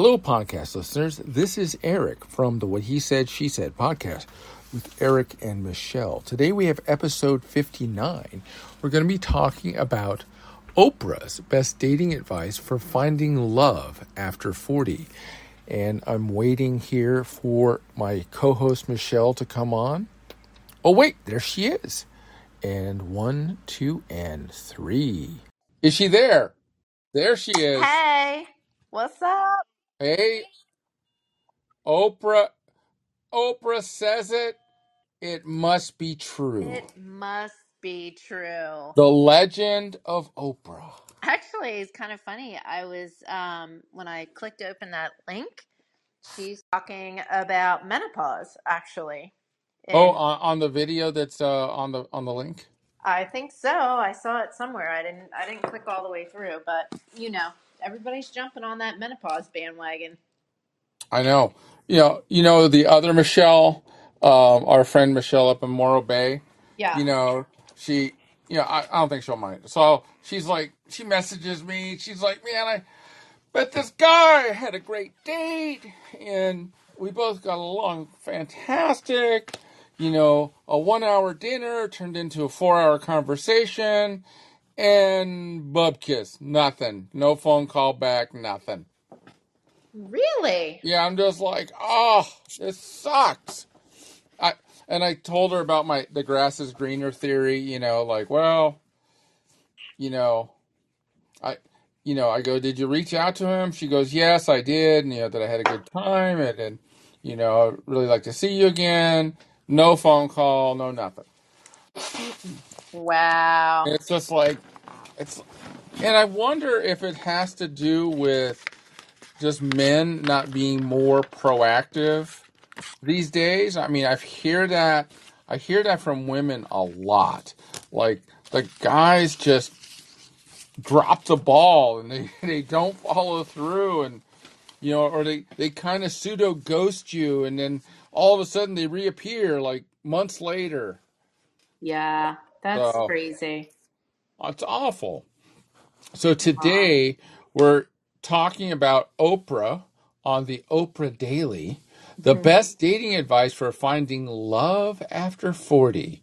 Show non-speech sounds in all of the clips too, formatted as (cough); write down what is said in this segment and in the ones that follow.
Hello, podcast listeners. This is Erik from the What He Said, She Said podcast with Erik and Michele. Today we have episode 59. We're going to be talking about Oprah's best dating advice for finding love after 40. And I'm waiting here for my co host Michele to come on. Oh, wait, there she is. And one, two, and three. Is she there? There she is. Hey, what's up? Hey, Oprah. Oprah says it. It must be true. It must be true. The legend of Oprah. Actually, it's kind of funny. I was um when I clicked open that link, she's talking about menopause actually. Oh, on, on the video that's uh, on the on the link. I think so. I saw it somewhere. I didn't I didn't click all the way through, but you know, everybody's jumping on that menopause bandwagon. I know. You know. You know the other Michelle, um, our friend Michelle up in Morro Bay. Yeah. You know she. You know I, I don't think she'll mind. So she's like she messages me. She's like, man, I met this guy. I had a great date, and we both got along fantastic. You know, a one-hour dinner turned into a four-hour conversation, and bub kiss, nothing. No phone call back, nothing. Really? Yeah, I'm just like, oh, this sucks. I and I told her about my the grass is greener theory. You know, like, well, you know, I, you know, I go, did you reach out to him? She goes, yes, I did. And, you know, that I had a good time, and, and you know, I'd really like to see you again. No phone call, no nothing. Wow. It's just like, it's, and I wonder if it has to do with just men not being more proactive these days. I mean, I hear that I hear that from women a lot. Like the guys just drop the ball and they, (laughs) they don't follow through and you know or they, they kind of pseudo ghost you and then all of a sudden they reappear like months later. Yeah, that's So crazy. It's awful. So today we're talking about Oprah on the Oprah Daily, the Mhm. best dating advice for finding love after 40.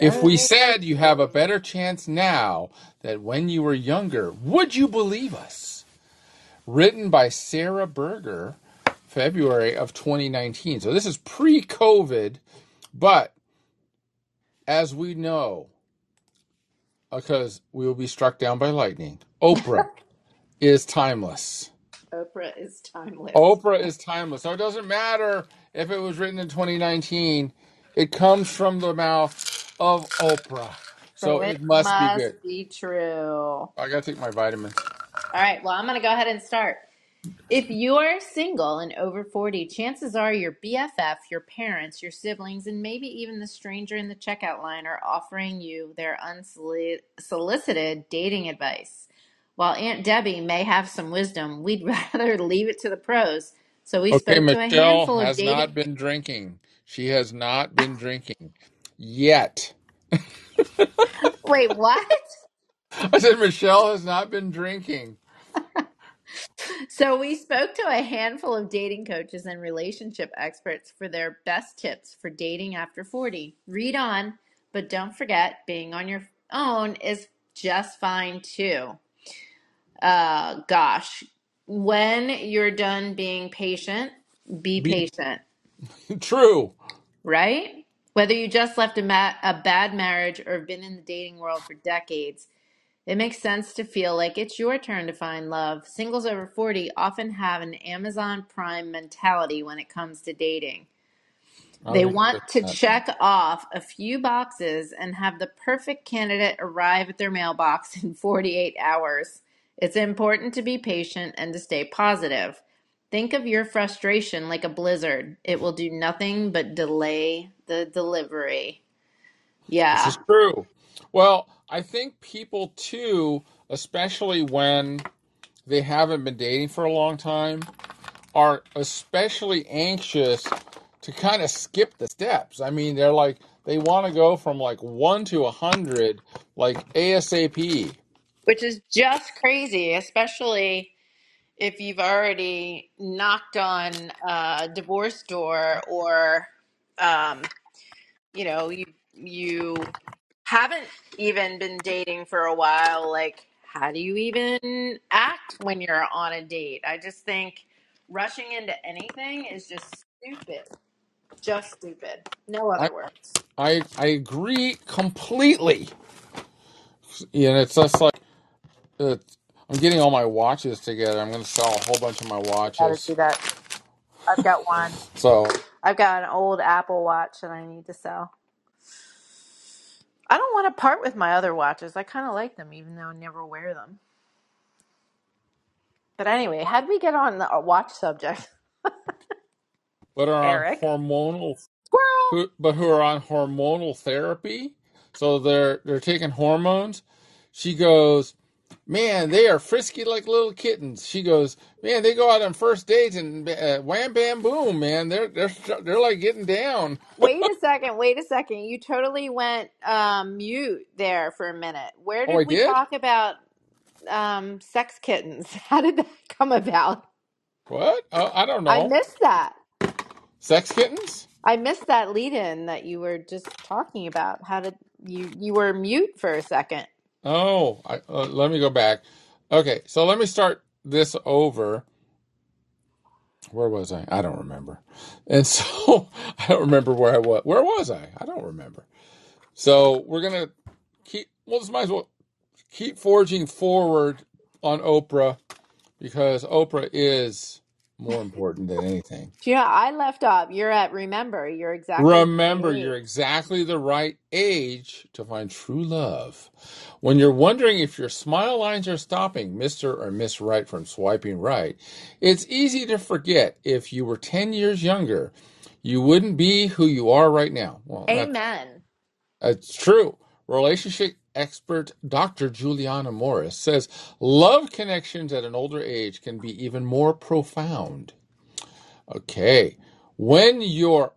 If we said you have a better chance now than when you were younger, would you believe us? Written by Sarah Berger, February of 2019. So this is pre COVID, but as we know, because we will be struck down by lightning, Oprah (laughs) is timeless. Oprah is timeless. Oprah is timeless. So it doesn't matter if it was written in 2019, it comes from the mouth of Oprah. So So it it must be must good. be true. I gotta take my vitamins. All right, well, I'm going to go ahead and start. If you are single and over 40, chances are your BFF, your parents, your siblings, and maybe even the stranger in the checkout line are offering you their unsolicited dating advice. While Aunt Debbie may have some wisdom, we'd (laughs) rather leave it to the pros. So we Okay, spoke to a Michele handful of has dating. not been drinking. She has not been drinking yet. (laughs) Wait, what? (laughs) I said Michele has not been drinking. So we spoke to a handful of dating coaches and relationship experts for their best tips for dating after 40. Read on, but don't forget being on your own is just fine too. Uh gosh, when you're done being patient, be Be patient, (laughs) true. right? Whether you just left a, ma- a bad marriage or have been in the dating world for decades, it makes sense to feel like it's your turn to find love. Singles over 40 often have an Amazon Prime mentality when it comes to dating. I They want to with that. check off a few boxes and have the perfect candidate arrive at their mailbox (laughs) in 48 hours. It's important to be patient and to stay positive. Think of your frustration like a blizzard. It will do nothing but delay the delivery. This Yeah. is true. Well, I think people too, especially when they haven't been dating for a long time, are especially anxious to kind of skip the steps. I mean, they're like they want to go from like 1 to a 100 like ASAP. Which is just crazy, especially if you've already knocked on a divorce door or um, you know, you you haven't even been dating for a while, like how do you even act when you're on a date? I just think rushing into anything is just stupid. Just stupid. No I other words. I I agree completely. And it's just like it's, I'm getting all my watches together. I'm going to sell a whole bunch of my Gotta watches. do that. I've got one. So, I've got an old Apple watch that I need to sell. I don't want to part with my other watches. I kind of like them, even though I never wear them. But anyway, how'd we get on the uh, watch subject? (laughs) but are on Erik? hormonal Squirrel! who but who are on hormonal therapy. So they're they're taking hormones. She goes, "Man, they are frisky like little kittens." She goes, "Man, they go out on first dates and uh, wham bam boom, man. They're they're they're like getting down." Wait a second, wait a second. You totally went um, mute there for a minute. Where Oh, I did we did? talk about um, sex kittens? (laughs) How did that come about? What? Uh, I don't know. I know. missed that. Sex kittens? I missed that lead in that you were just talking about. How did you you were mute for a second? Oh, I, uh, let me go back. Okay, so let me start this over. Where was I? I don't remember. And (laughs) so I don't remember where I was. Where was I? I don't remember. So we're gonna keep. Well, this might as well keep forging forward on Oprah because Oprah is more important than anything. Do you know, I left off. You're at remember. You're exactly the same Remember, you're exactly the right age to find true love. When you're wondering if your smile lines are stopping Mr. or Miss Right from swiping right, it's easy to forget if you were 10 years younger, you wouldn't be who you are right now. Well, that, Amen. that's true. Relationship expert Dr. Juliana Morris says love connections at an older age can be even more profound. Okay. When you're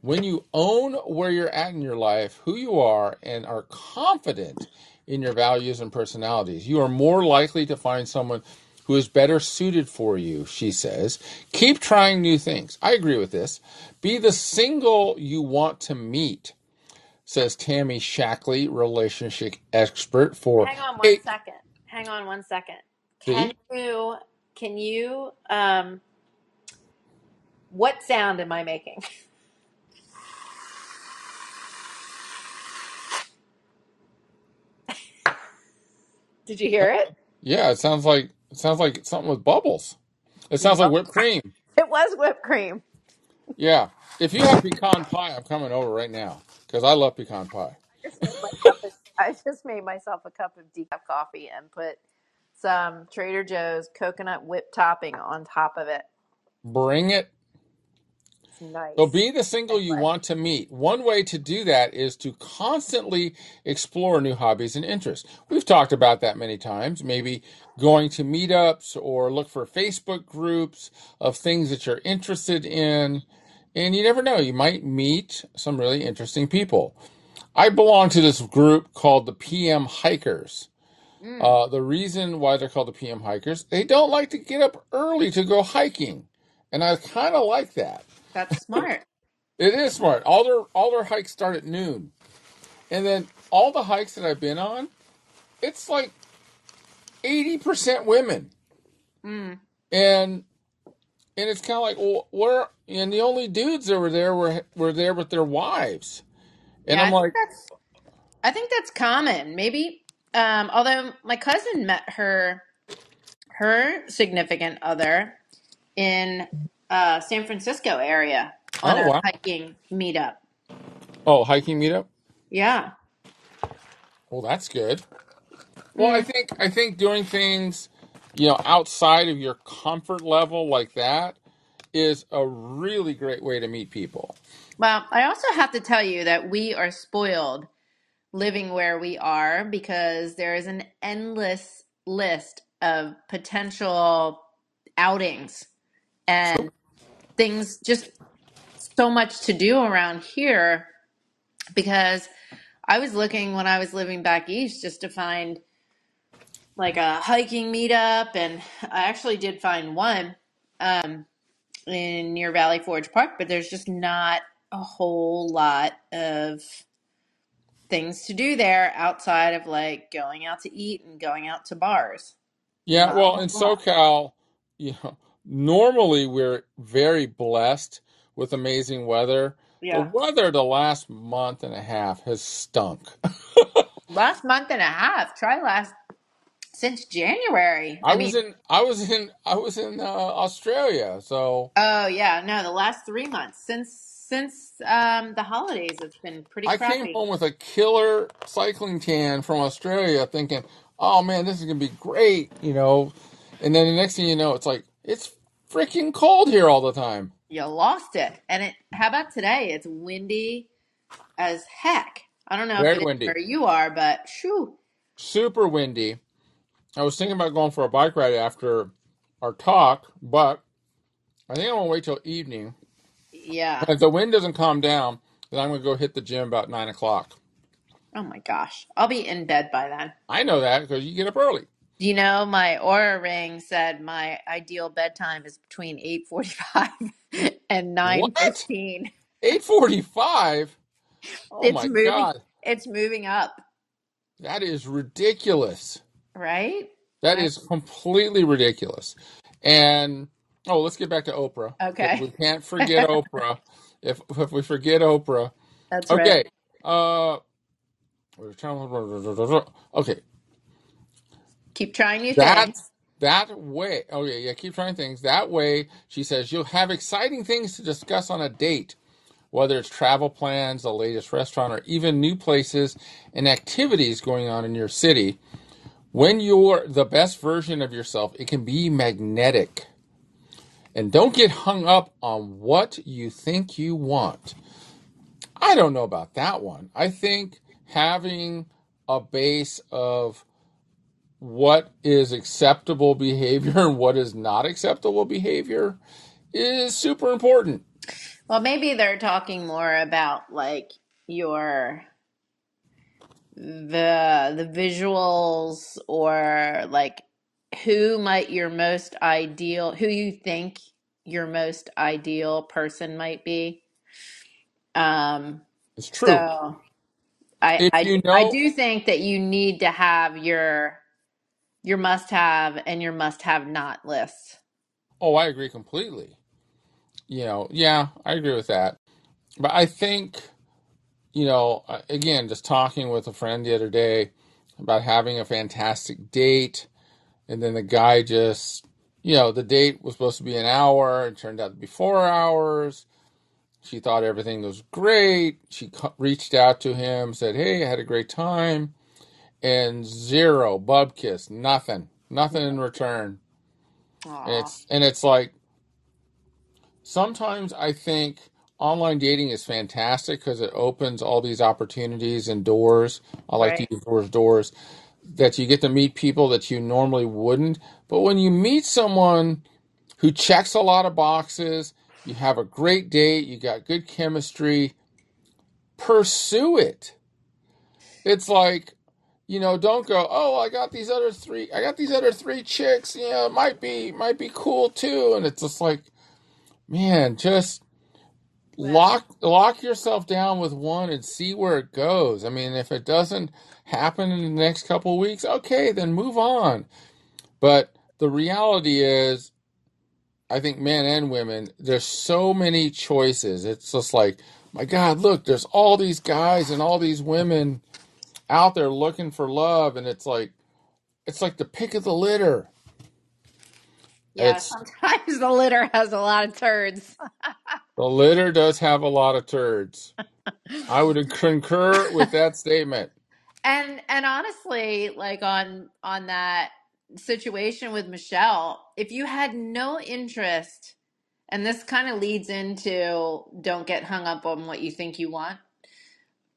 when you own where you're at in your life, who you are, and are confident in your values and personalities, you are more likely to find someone who is better suited for you, she says. Keep trying new things. I agree with this. Be the single you want to meet, says Tammy Shaklee, relationship expert for Hang on one eight. second. Hang on one second. See? Can you can you um what sound am I making? (laughs) Did you hear it? Yeah, it sounds like it sounds like something with bubbles. It sounds like whipped cream. (laughs) It was whipped cream. Yeah. If you have pecan pie, I'm coming over right now because I love pecan pie. I just made myself a, I just made myself a cup of decaf coffee and put some Trader Joe's coconut whipped topping on top of it. Bring it. It's nice. So be the single you Anyway. want to meet. One way to do that is to constantly explore new hobbies and interests. We've talked about that many times. Maybe going to meetups or look for Facebook groups of things that you're interested in. And you never know, you might meet some really interesting people. I belong to this group called the PM Hikers. Mm, Uh, the reason why they're called the PM hikers, they don't like to get up early to go hiking. And I kind of like that. that's smart. (laughs) It is smart. All their all their hikes start at noon. And then all the hikes that I've been on, it's like 80% women. Mm. And and it's kind of like, well, where and the only dudes that were there were were there with their wives. And Yeah, I I'm think like, that's I think that's common. Maybe um although my cousin met her her significant other in uh San Francisco area on oh a wow. hiking meetup. Oh, hiking meetup? Yeah. Well, that's good. Well, I Mm. think I think doing things, you know, outside of your comfort level like that is a really great way to meet people. Well, I also have to tell you that we are spoiled living where we are because there is an endless list of potential outings and things just so much to do around here because I was looking when I was living back east just to find like a hiking meetup, and I actually did find one um, in near Valley Forge Park, but there's just not a whole lot of things to do there outside of like going out to eat and going out to bars. Yeah, Not well, in. SoCal, you know, normally we're very blessed with amazing weather. Yeah. The weather the last month and a half has stunk. (laughs) Last month and a half. Try last since January. I I was in I was in I was in uh, Australia, so oh yeah, no, the last three months since since um the holidays, it's been pretty I came crappy. home with a killer cycling tan from Australia, thinking, "Oh man, this is gonna be great," you know. And then the next thing you know, it's like it's freaking cold here all the time. You lost it. And it. How about today? It's windy as heck. I don't know if it is windy, where you are, but shoo. super windy. I was thinking about going for a bike ride after our talk, but I think I'm gonna wait till evening. Yeah. If the wind doesn't calm down, then I'm gonna go hit the gym about nine o'clock. Oh my gosh. I'll be in bed by then. I know that because you get up early. You know my Oura ring said my ideal bedtime is between 8:45 (laughs) and What? 9:15. Eight forty-five? Oh It's my moving God, it's moving up, that is ridiculous. Right? That I- is completely ridiculous. And oh, let's get back to Oprah because we Okay. can't (laughs) forget Oprah. If if we forget Oprah, That's right. okay. Uh, okay. Keep trying new That things. that way. Oh yeah, yeah. Keep trying things. That way, she says you'll have exciting things to discuss on a date, whether it's travel plans, the latest restaurant, or even new places and activities going on in your city. When you're the best version of yourself, it can be magnetic. And don't get hung up on what you think you want. I don't know about that one. I think having a base of what is acceptable behavior and what is not acceptable behavior is super important. Well, maybe they're talking more about like your the the visuals or like who might your most ideal who you think your most ideal person might be. Um It's true. so I If I you I know, do think that you need to have your your must have and your must have not list. oh, I agree completely. You know, yeah, I agree with that. But I think, you know, uh, again, just talking with a friend the other day about having a fantastic date, and then the guy just, you know, the date was supposed to be an hour, it turned out to be four hours. She thought everything was great. She reached out to him, said, Hey, I had a great time. And zero, bub kiss, nothing, nothing in return. And it's, and it's like, sometimes I think online dating is fantastic because it opens all these opportunities and doors. I like to use the word doors that you get to meet people that you normally wouldn't. But when you meet someone who checks a lot of boxes, you have a great date, you got good chemistry, pursue it. It's like, you know, don't go, oh, I got these other three, I got these other three chicks, you know, it might be, might be cool too. And it's just like, man, just lock, lock yourself down with one and see where it goes. I mean, if it doesn't happen in the next couple of weeks, okay, then move on. But the reality is, I think men and women, there's so many choices. It's just like, my God, look, there's all these guys and all these women out there looking for love, and it's like it's like the pick of the litter. Yeah, It's sometimes (laughs) the litter has a lot of turds. (laughs) the litter does have a lot of turds. I would (laughs) concur with that statement. And and honestly, like on on that situation with Michelle, if you had no interest, and this kind of leads into don't get hung up on what you think you want,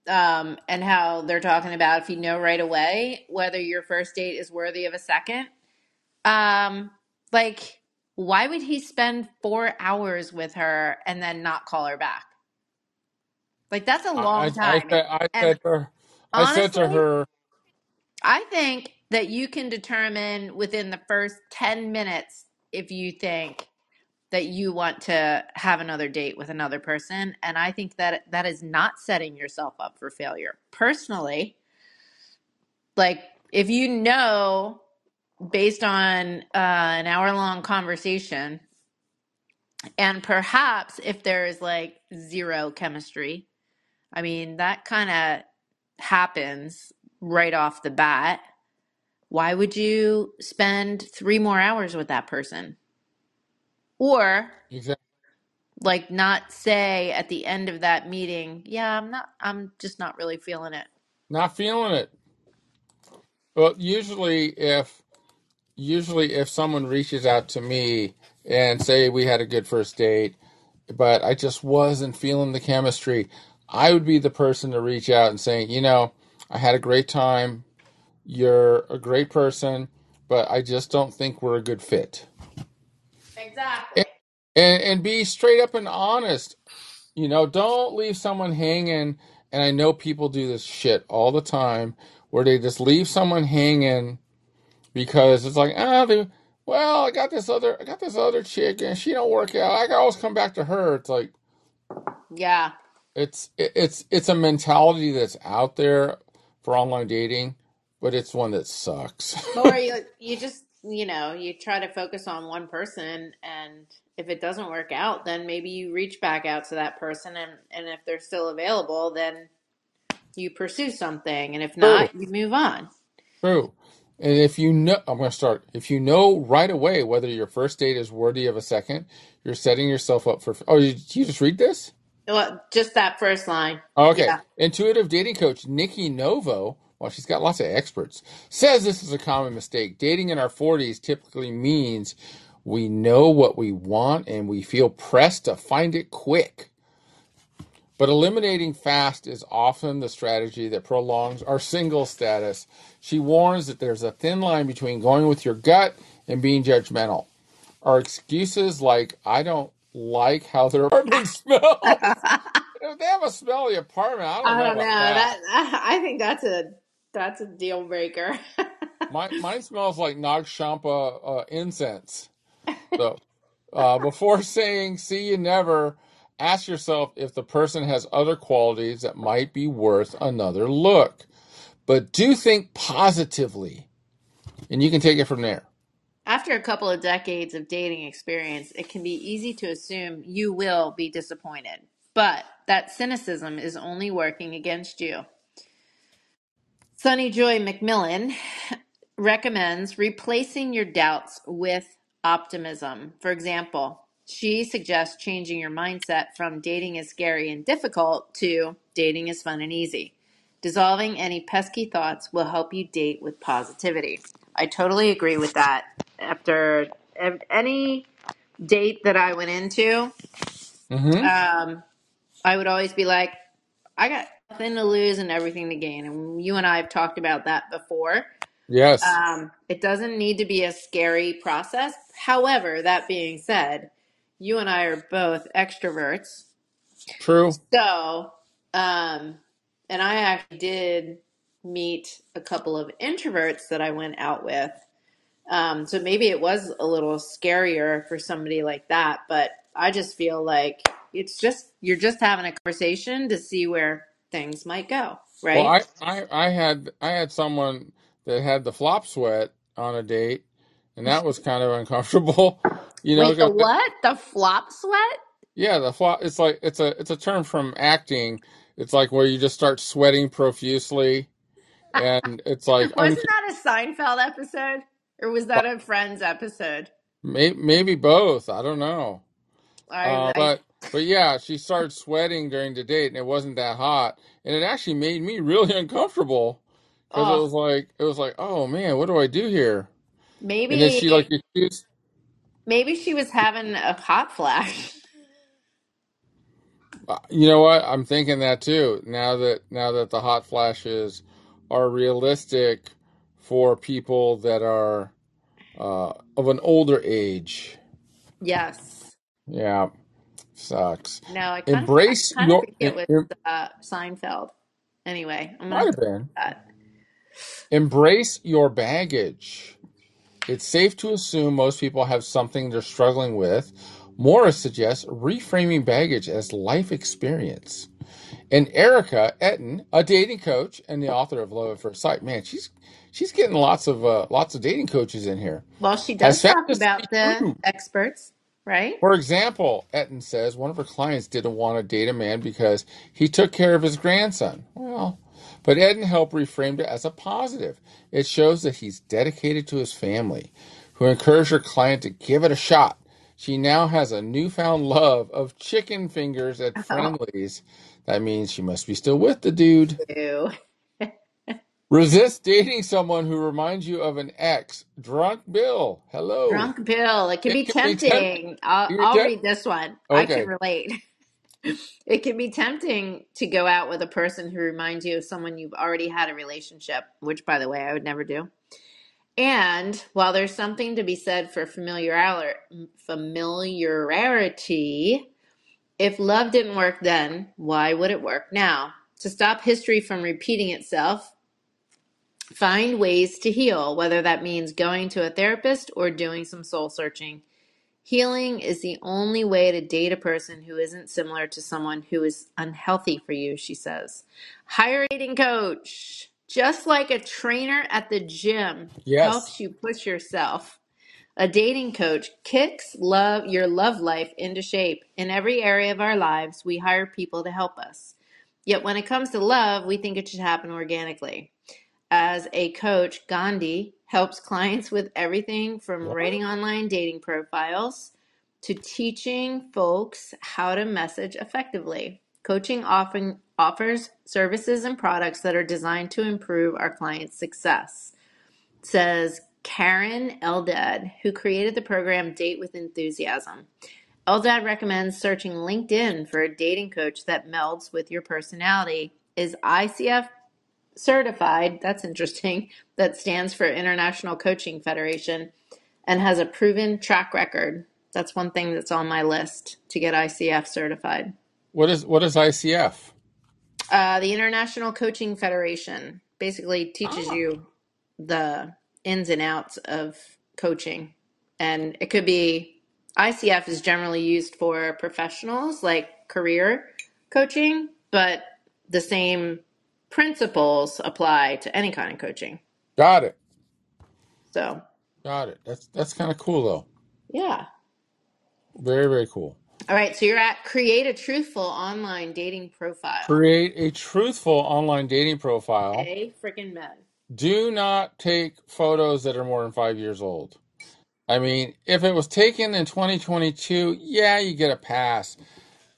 um, and how they're talking about if you know right away whether your first date is worthy of a second. Um, like, why would he spend four hours with her and then not call her back? Like, that's a long I, I time. I And said to her, I said to honestly, her, I think that you can determine within the first 10 minutes if you think that you want to have another date with another person. And I think that that is not setting yourself up for failure. Personally, like if you know based on uh, an hour long conversation, and perhaps if there is like zero chemistry, I mean, that kind of happens right off the bat. Why would you spend three more hours with that person? Or Exactly. like not say at the end of that meeting, yeah, I'm not, I'm just not really feeling it. Not feeling it. Well, usually if usually if someone reaches out to me and say we had a good first date, but I just wasn't feeling the chemistry, I would be the person to reach out and say, you know, I had a great time. You're a great person, but I just don't think we're a good fit. Exactly. And and be straight up and honest. You know, don't leave someone hanging. And I know people do this shit all the time where they just leave someone hanging because it's like, ah, they, well, I got this other, I got this other chick, and she don't work out. I can always come back to her. It's like Yeah. it's it- it's it's a mentality that's out there for online dating, but it's one that sucks. Or you, (laughs) you just, you know, you try to focus on one person and if it doesn't work out, then maybe you reach back out to that person and, and if they're still available, then you pursue something. And if True, not, you move on. true. And if you know, I'm going to start. If you know right away whether your first date is worthy of a second, you're setting yourself up for. Oh, you, you just read this? Well, just that first line. Okay. Yeah. Intuitive dating coach Nikki Novo, well, she's got lots of experts, says this is a common mistake. Dating in our 40s typically means we know what we want and we feel pressed to find it quick. But eliminating fast is often the strategy that prolongs our single status. She warns that there's a thin line between going with your gut and being judgmental. Our excuses like, I don't like how their (laughs) apartment smells. If they have a smelly apartment, I don't I know don't know. about that. That (laughs) I think that's a that's a deal breaker. Mine, (laughs) mine smells like Nag Champa uh, incense. So, uh, before saying "see you never," ask yourself if the person has other qualities that might be worth another look. But do think positively, and you can take it from there. After a couple of decades of dating experience, it can be easy to assume you will be disappointed. But that cynicism is only working against you. Sunny Joy McMillan recommends replacing your doubts with optimism. For example, she suggests changing your mindset from dating is scary and difficult to dating is fun and easy. Dissolving any pesky thoughts will help you date with positivity. I totally agree with that. After ev- any date that I went into, Mm-hmm. um, I would always be like, I got nothing to lose and everything to gain. And you and I have talked about that before. Yes. Um, it doesn't need to be a scary process. However, that being said, you and I are both extroverts. True. So, um, and I actually did meet a couple of introverts that I went out with. Um, so maybe it was a little scarier for somebody like that, but I just feel like it's just, you're just having a conversation to see where things might go, Well, right? I, I, I had, I had someone that had the flop sweat on a date, and that was kind of uncomfortable. (laughs) You know, Wait, the what? The flop sweat? Yeah, the flop. It's like it's a it's a term from acting. It's like where you just start sweating profusely, and (laughs) it's like Wasn't that a Seinfeld episode? Or was that a Friends episode? may, maybe both. I don't know. I, Uh, I but but yeah, she started sweating during the date, and it wasn't that hot, and it actually made me really (laughs) uncomfortable because it oh, was like it was like, oh man, what do I do here? Maybe. And then she like accused. Maybe she was having a hot flash. uh, You know what? I'm thinking that too. Now that now that the hot flashes are realistic for people that are uh, of an older age. Yes. Yeah, sucks. No, I kind of I Embrace kind of your. think it It, was it uh, Seinfeld. Anyway, I'm gonna might have have to been. that. Embrace your baggage. It's safe to assume most people have something they're struggling with. Morris suggests reframing baggage as life experience. And Erika Ettin, a dating coach and the author of Love at First Sight, man, she's she's getting lots of uh, lots of dating coaches in here. Well, she does talk about the true. experts, right? For example, Etten says one of her clients didn't want to date a man because he took care of his grandson. Well, but Ettin helped reframed it as a positive. It shows that he's dedicated to his family, who encouraged her client to give it a shot. She now has a newfound love of chicken fingers at (laughs) Friendly's. That means she must be still with the dude. ew. (laughs) Resist dating someone who reminds you of an ex. Drunk Bill. Hello. Drunk Bill. It can be tempting. I'll, I'll read this one. I can Okay. relate. (laughs) (laughs) It can be tempting to go out with a person who reminds you of someone you've already had a relationship, which, by the way, I would never do. And while there's something to be said for familiar familiarity, if love didn't work then, why would it work now? To stop history from repeating itself, find ways to heal, whether that means going to a therapist or doing some soul searching. Healing is the only way to date a person who isn't similar to someone who is unhealthy for you, she says. Hire a dating coach. Just like a trainer at the gym Yes. helps you push yourself. A dating coach kicks love your love life into shape. In every area of our lives, we hire people to help us. Yet when it comes to love, we think it should happen organically. As a coach, Gandhi helps clients with everything from writing online dating profiles to teaching folks how to message effectively. Coaching often offers services and products that are designed to improve our clients' success says Karen Eldad, who created the program Date with Enthusiasm. Eldad recommends searching LinkedIn for a dating coach that melds with your personality. Is ICF certified? That's interesting. That stands for International Coaching Federation and has a proven track record. That's one thing that's on my list to get ICF certified. What is what is ICF? Uh, the International Coaching Federation basically teaches Ah, you the ins and outs of coaching. And it could be ICF is generally used for professionals like career coaching, but the same principles apply to any kind of coaching. got it. So, Got it. That's that's kind of cool though. yeah. Very very cool. All right, so you're at create a truthful online dating profile. Create a truthful online dating profile. A freaking med. Do not take photos that are more than five years old. I mean, if it was taken in 2022, yeah, you get a pass.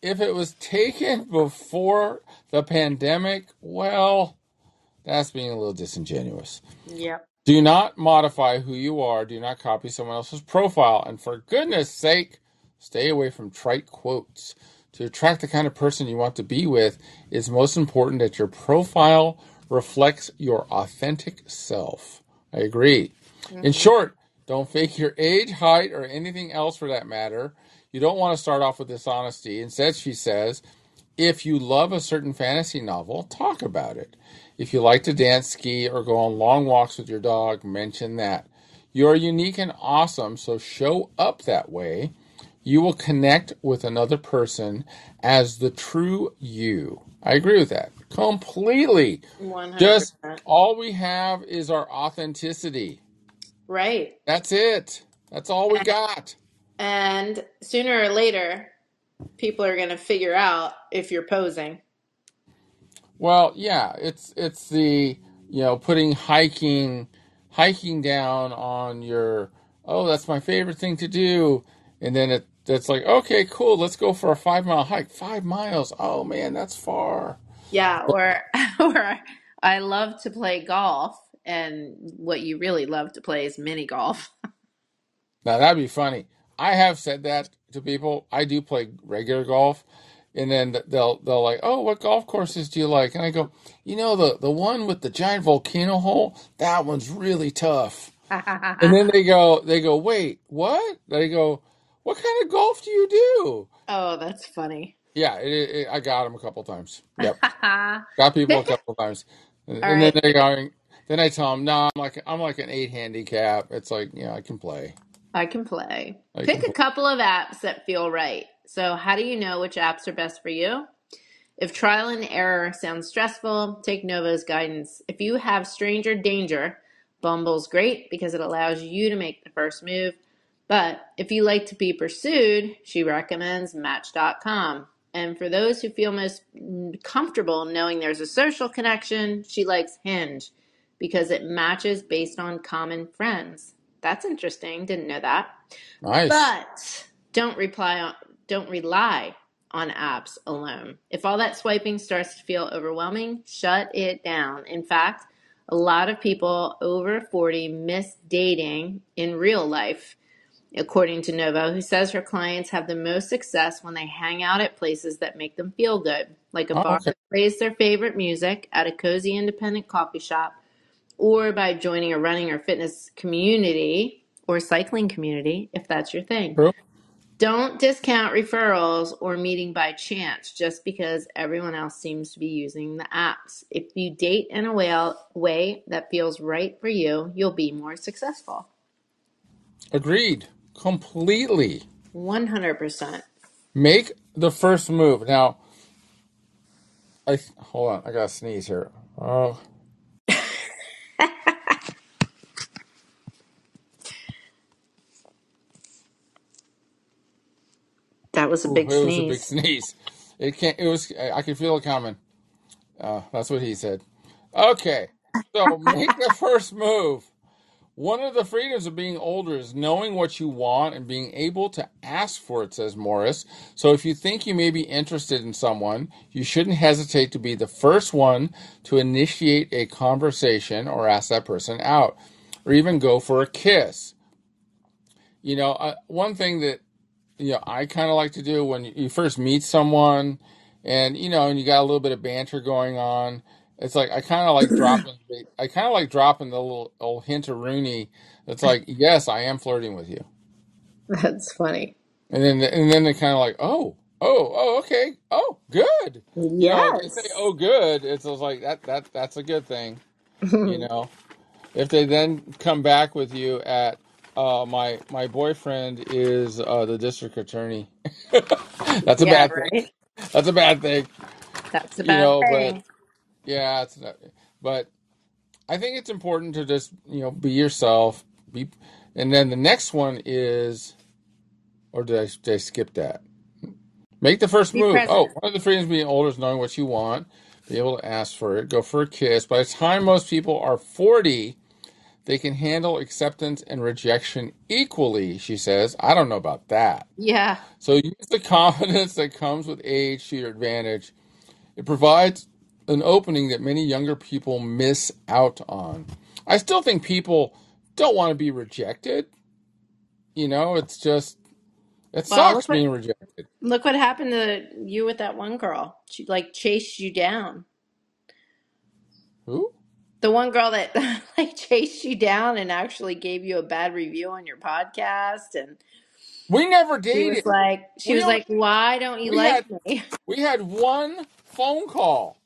If it was taken before the pandemic, well, that's being a little disingenuous. Yep. Do not modify who you are. Do not copy someone else's profile. And for goodness sake, stay away from trite quotes. To attract the kind of person you want to be with, it's most important that your profile reflects your authentic self. I agree. In hmm short, don't fake your age, height, or anything else for that matter. You don't want to start off with dishonesty. Instead, she says, if you love a certain fantasy novel, talk about it. If you like to dance, ski, or go on long walks with your dog, mention that. You are unique and awesome, so show up that way. You will connect with another person as the true you. I agree with that completely. 100%. Just all we have is our authenticity. Right. That's it. That's all we got. And sooner or later, people are going to figure out if you're posing. Well, yeah, it's it's the you know putting hiking hiking down on your oh that's my favorite thing to do, and then it it's like okay cool let's go for a five mile hike five miles oh man that's far Yeah, or (laughs) or I love to play golf, and what you really love to play is mini golf. (laughs) now that'd be funny. I have said that to people. I do play regular golf, and then they'll they'll like oh what golf courses do you like? And I go you know the the one with the giant volcano hole that one's really tough. And then they (laughs) go, they go, wait, what? They go, what kind of golf do you do? Oh, that's funny. Yeah, it, it, I got them a couple times. Yep, (laughs) got people a couple times, and, and then they're going, then I tell them, no, I'm like I'm like an eight handicap. It's like, yeah, I can play. I can play. I Pick can a couple of apps that feel right. So, how do you know which apps are best for you? If trial and error sounds stressful, take Novo's guidance. If you have stranger danger, Bumble's great because it allows you to make the first move. But if you like to be pursued, she recommends Match.com. And for those who feel most comfortable knowing there's a social connection, she likes Hinge because it matches based on common friends. That's interesting. Didn't know that. Nice. But don't reply on, don't rely on apps alone. If all that swiping starts to feel overwhelming, shut it down. In fact, a lot of people over 40 miss dating in real life, according to Novo, who says her clients have the most success when they hang out at places that make them feel good, like a Oh, bar okay. that plays their favorite music, at a cozy independent coffee shop, or by joining a running or fitness community or cycling community, if that's your thing. True. Don't discount referrals or meeting by chance just because everyone else seems to be using the apps. If you date in a way, way that feels right for you, you'll be more successful. Agreed. Completely. 100%. Make the first move. Now, I hold on. I gotta sneeze here. Oh, (laughs) That was a ooh, big it was a big sneeze. sneeze. It can't. It was. I I could feel it coming. Uh, that's what he said. Okay. So make the first move. One of the freedoms of being older is knowing what you want and being able to ask for it, says Morris. So if you think you may be interested in someone, you shouldn't hesitate to be the first one to initiate a conversation or ask that person out, or even go for a kiss. You know, uh, one thing that you know I kind of like to do when you first meet someone, and you know, and you got a little bit of banter going on. It's like I kind of like dropping. I kind of like dropping the little old hint of Rooney. It's like, yes, I am flirting with you, (laughs) That's funny. and then and then they're kind of like, oh, oh, oh, okay, oh, good. You know, if they say, oh, good, it's like that. That that's a good thing. You (laughs) know, if they then come back with you at. Uh, my my boyfriend is uh, the district attorney. (laughs) That's a yeah, bad thing. right? That's a bad thing, That's a you bad know. Thing. Yeah, it's not, but I think it's important to just you know be yourself. Be, and then the next one is, or did I, did I skip that? Make the first Be move. present. Oh, one of the freedoms being older is knowing what you want, be able to ask for it, go for a kiss. By the time most people are forty, they can handle acceptance and rejection equally. She says. I don't know about that. Yeah. So use the (laughs) confidence that comes with age to your advantage. It provides an opening that many younger people miss out on. I still think people don't want to be rejected. You know, it's just it Well, sucks look what being rejected. look what happened to you with that one girl. She like chased you down. Who? The one girl that (laughs) like chased you down and actually gave you a bad review on your podcast and We never she was dated. like she We was only like, "Why don't you we had like me?" (laughs) we had one phone call.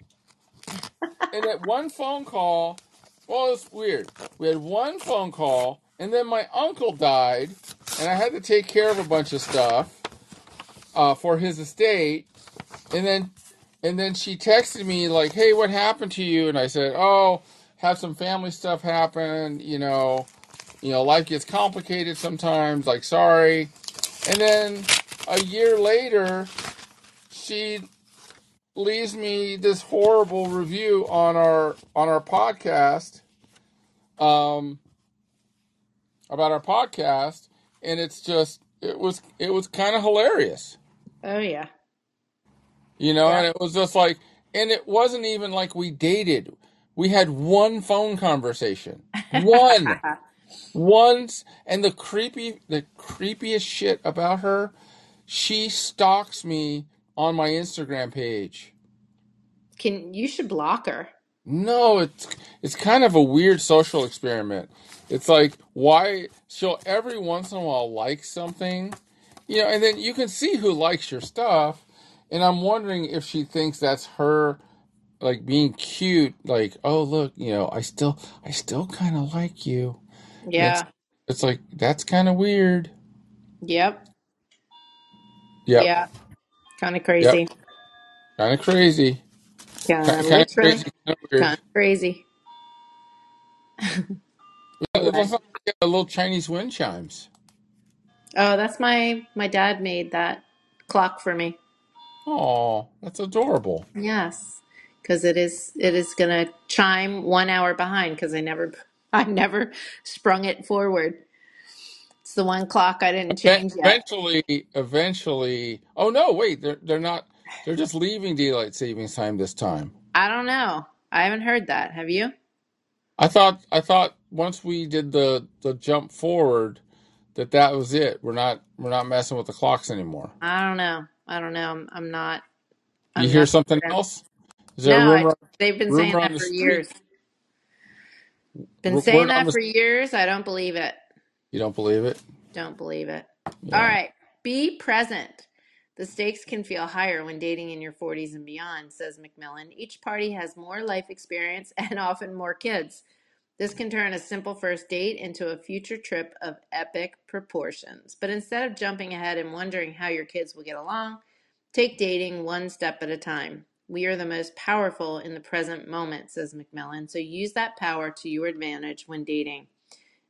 And at one phone call, well, it's weird. We had one phone call, and then my uncle died, and I had to take care of a bunch of stuff uh, for his estate. And then, and then she texted me like, "Hey, what happened to you?" And I said, "Oh, have some family stuff happen. You know, you know, life gets complicated sometimes. Like, sorry." And then a year later, she leaves me this horrible review on our on our podcast um about our podcast and it's just it was it was kind of hilarious. Oh yeah. you know Yeah. and it was just like and it wasn't even like we dated. We had one phone conversation. One. (laughs) Once. And the creepy the creepiest shit about her she stalks me on my instagram page Can you should block her. No, it's it's kind of a weird social experiment. It's like why she'll every once in a while like something, you know, and then you can see who likes your stuff, and I'm wondering if she thinks that's her like being cute, like, oh look, you know, I still I still kind of like you. And it's Yeah. it's like that's kind of weird. Yep. Yep. Yeah. Kind of Yep. crazy. Kind of crazy. Kind of Kind of literally. crazy. Kind of weird. Kind of crazy. Let's Anyway. not forget the little Chinese wind chimes. Oh, that's my my dad made that clock for me. Oh, that's adorable. Yes, because it is it is gonna chime one hour behind because I never (laughs) I never sprung it forward. It's the one clock I didn't Ev- change yet. Eventually, eventually. Oh no, wait, they're they're not. They're just leaving daylight savings time this time. I don't know. I haven't heard that. Have you? I thought I thought once we did the the jump forward that that was it. We're not we're not messing with the clocks anymore. I don't know. I don't know. I'm, I'm not. You I'm hear not something else? Is there a I, rumor they've been saying rumor on that the for street? years. Been saying Word on that the for years. I don't believe it. You don't believe it? Don't believe it. All Yeah. right. Be present. The stakes can feel higher when dating in your 40s and beyond, says McMillan. Each party has more life experience (laughs) and often more kids. This can turn a simple first date into a future trip of epic proportions. But instead of jumping ahead and wondering how your kids will get along, take dating one step at a time. We are the most powerful in the present moment, says McMillan. So use that power to your advantage when dating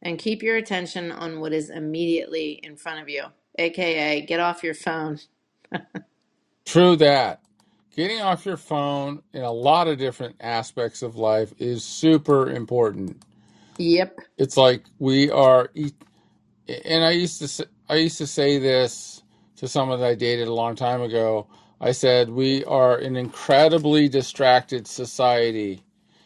and keep your attention on what is immediately in front of you, aka get off your phone. (laughs) True that. Getting off your phone in a lot of different aspects of life is super important. Yep. It's like we are e- and I used to say, I used to say this to someone that I dated a long time ago. I said we are an incredibly distracted society,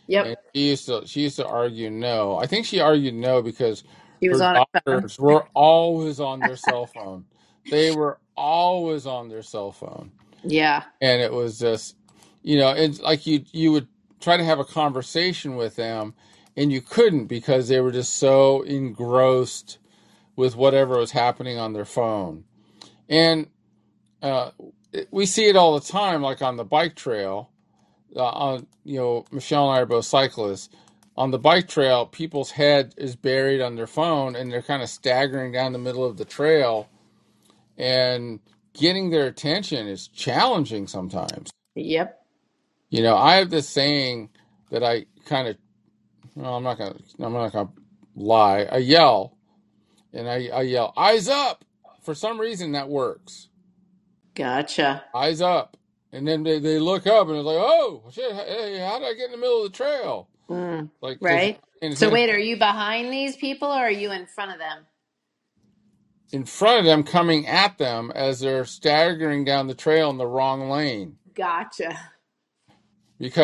Yep. and she used to she used to argue no. I think she argued no because He was her on daughters were always on their cell phone. They were always on their cell phone, (laughs) Yeah. and it was just you know it's like you you would try to have a conversation with them, and you couldn't because they were just so engrossed with whatever was happening on their phone. And uh, we see it all the time, like on the bike trail. Uh, on you know, Michele and I are both cyclists. On the bike trail, people's head is buried on their phone, and they're kind of staggering down the middle of the trail, and getting their attention is challenging sometimes. Yep. You know, I have this saying that I kind of, well, I'm not gonna, I'm not gonna lie. I yell, and I, I yell, "Eyes up!" For some reason, that works. Gotcha. eyes up. And then they, they look up and it's like, oh, shit, hey, how did I get in the middle of the trail? Mm. Like, Right. because So wait, are you behind these people or are you in front of them? in front of them coming at them as they're staggering down the trail in the wrong lane Gotcha.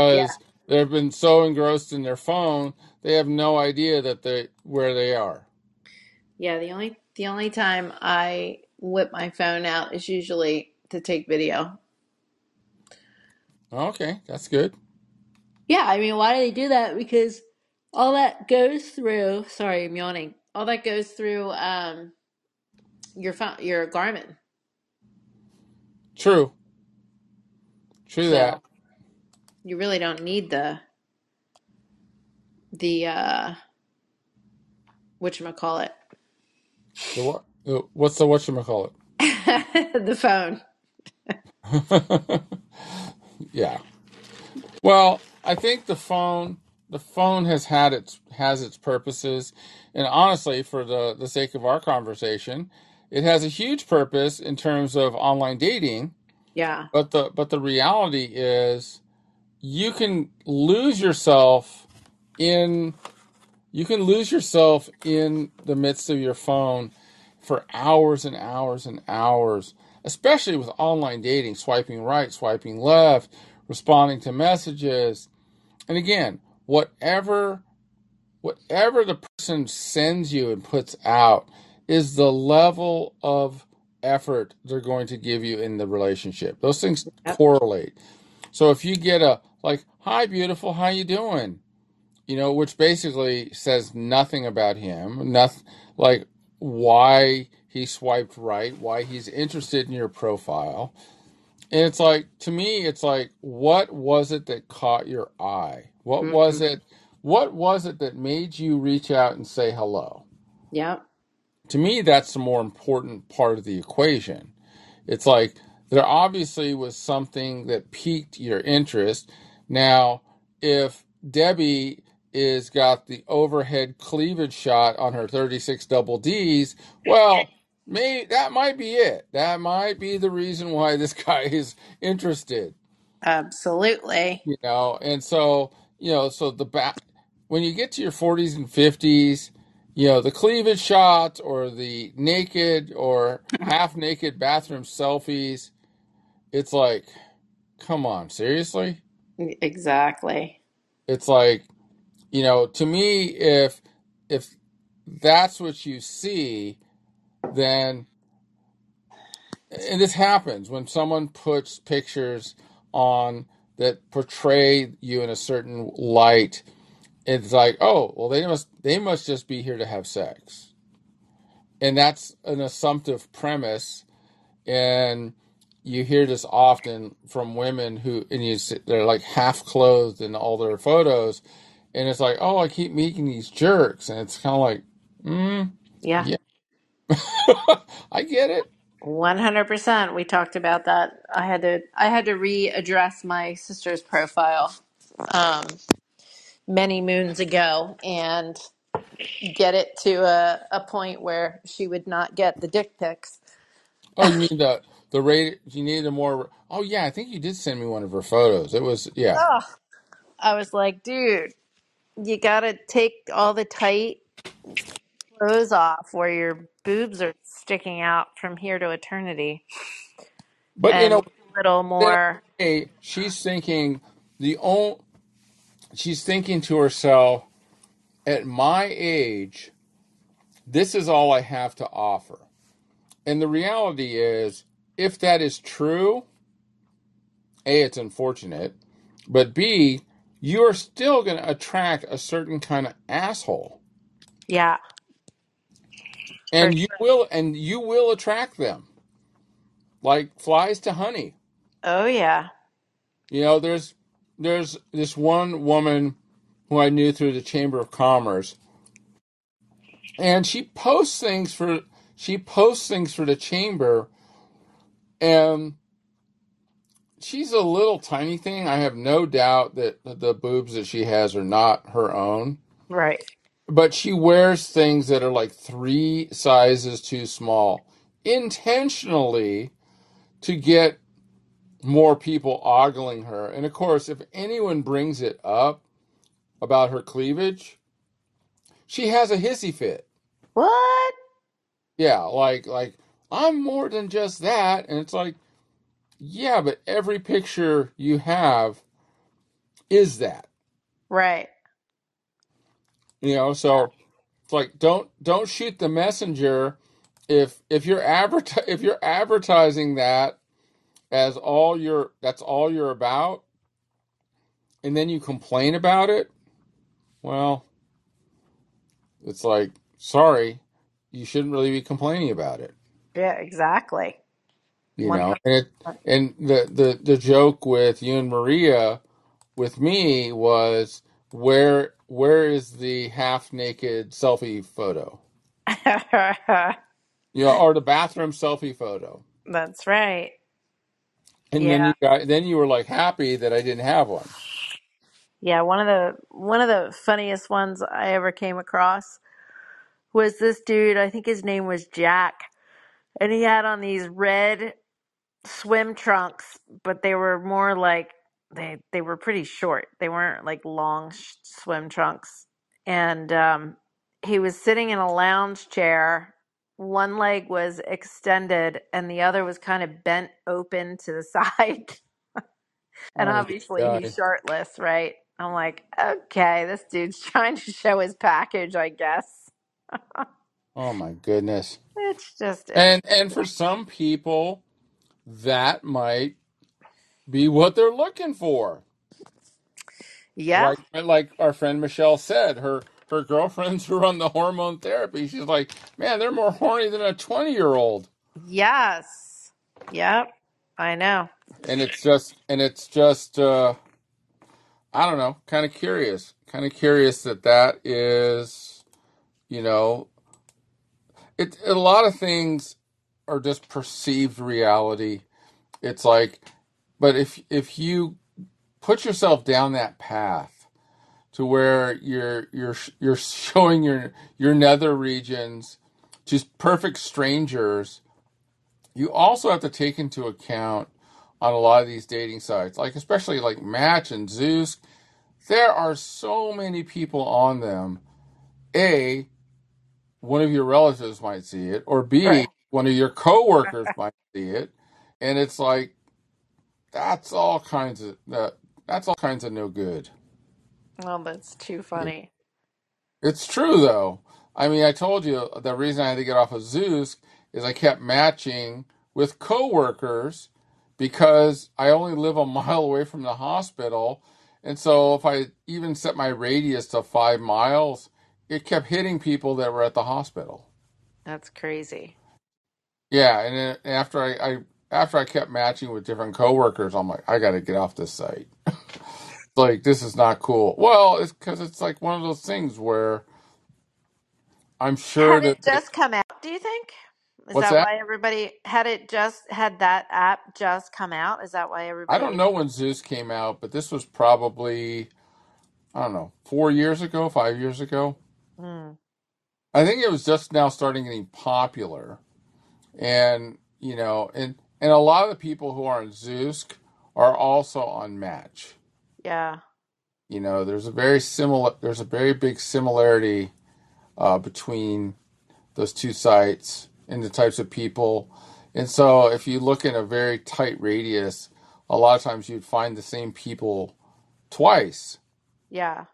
Yeah. because they've been so engrossed in their phone, they have no idea that they where they are. Yeah. The only the only time I whip my phone out is usually to take video. Okay, that's good. Yeah, I mean, why do they do that? Because all that goes through. Sorry, I'm yawning. All that goes through um your phone, your Garmin. True. True that. You really don't need the the uh whatchamacallit. The what? What's the- What's the whatchamacallit? (laughs) the phone. (laughs) yeah. Well, I think the phone the phone has had its has its purposes, and honestly, for the the sake of our conversation, it has a huge purpose in terms of online dating. Yeah. But the but the reality is, you can lose yourself in you can lose yourself in the midst of your phone for hours and hours and hours, especially with online dating, swiping right, swiping left, responding to messages. And again, whatever whatever the person sends you and puts out is the level of effort they're going to give you in the relationship. Those things correlate. So if you get a like, "Hi beautiful, how you doing?" you know, which basically says nothing about him, nothing like why he swiped right, why he's interested in your profile. And it's like to me, it's like, what was it that caught your eye? What hmm was it? What was it that made you reach out and say hello? Yep. To me, that's the more important part of the equation. It's like there obviously was something that piqued your interest. Now, if Debbie is got the overhead cleavage shot on her 36 double D's, well, may that might be it. That might be the reason why this (laughs) guy is interested, Absolutely. you know. And so, you know, so the back when you get to your 40s and 50s, you know, the cleavage shots or the naked or mm-hmm. half naked bathroom selfies it's like, come on, seriously? Exactly. It's like, you know, to me, if if that's what you see, then and this happens when someone puts pictures on that portray you in a certain light, it's like, oh, well they must they must just be here to have sex. And that's an assumptive premise. And you hear this often from women who and you they're like half clothed in all their photos. And it's like oh i keep meeting these jerks. And it's kind of like mm, Yeah. yeah (laughs) i get it 100%. We talked about that. I had to I had to readdress my sister's profile um many moons ago and get it to a, a point where she would not get the dick pics. oh you mean the the rate you need a more oh yeah i think you did send me one of her photos it was yeah I was like, dude, you gotta take all the tight clothes off where your boobs are sticking out from here to eternity. But in and a, a little more hey, she's thinking the only she's thinking to herself at my age this is all i have to offer. And the reality is, if that is true, A, it's unfortunate, but B, you are still going to attract a certain kind of asshole. yeah, And you will and you will attract them like flies to honey. oh yeah. You know, there's there's this one woman who I knew through the Chamber of Commerce, and she posts things for she posts things for the chamber, and she's a little tiny thing. I have no doubt that the boobs that she has are not her own. Right. But she wears things that are like three sizes too small intentionally to get more people ogling her. And of course, if anyone brings it up about her cleavage, she has a hissy fit. What? Yeah, like like I'm more than just that. And it's like, yeah, but every picture you have is that. Right. You know, so it's like don't don't shoot the messenger if if you're advert (laughs) if you're advertising that as all your that's all you're about and then you complain about it, well, it's like sorry, you shouldn't really be complaining about it, Yeah, exactly. you One know. And it and the the the joke with you and Maria with me was where where is the half naked selfie photo? (laughs) You know, or the bathroom selfie photo. That's right. And then Yeah. you got then you were like happy that I didn't have one. Yeah, one of the one of the funniest ones I ever came across was this dude, I think his name was Jack, and he had on these red swim trunks, but they were more like they they were pretty short. They weren't like long sh- swim trunks. And um he was sitting in a lounge chair. One leg was extended and the other was kind of bent open to the (laughs) side. and Oh obviously guy. he's shirtless, right? I'm like, okay, this dude's (laughs) trying to show his package, I guess. (laughs) Oh my goodness. It's just it's And and for some people that might be what they're looking for. yeah, Like like our friend Michelle said, her her girlfriends (laughs) who run the hormone therapy, she's like, man, they're more horny than a twenty year old. yes. Yep. I know. and it's just and it's just uh i don't know kind of curious kind of curious that that is you know it a lot of things are just perceived reality it's like but if if you put yourself down that path to where you're you're you're (laughs) showing your your nether regions to perfect strangers you also have to take into account on a lot of these dating sites like especially like match and Zoosk. There are so many people on them. A one of your relatives might see it or b Right. one of your coworkers might see it. And it's like that's all kinds of that that's all kinds of no good Well, that's too funny. It's true though. I mean, I told you uh, the reason I had to get off of Zoosk is I kept matching with coworkers because I only live a (laughs) mile away from the hospital. And so if I even set my radius to five miles, it kept hitting people that were at the hospital. That's crazy. Yeah, and then after I, I after I kept matching with different coworkers, I'm like, I got to get off this site. (laughs) like this is not cool. Well, it's because it's like one of those things where I'm sure Had it that just come out, do you think? Is what's that that? why everybody had it just had that app just come out? Is that why everybody I everybody don't know when Zoosk came out, but this was probably I don't know four years ago, five years ago. mm, I think it was just now starting getting popular, and you know, and and a lot of the people who are on Zoosk are also on Match. yeah. You know, there's a very similar, there's a very big similarity uh, between those two sites and the types of people. And so, if you look in a very tight radius, a lot of times you'd find the same people twice. Yeah.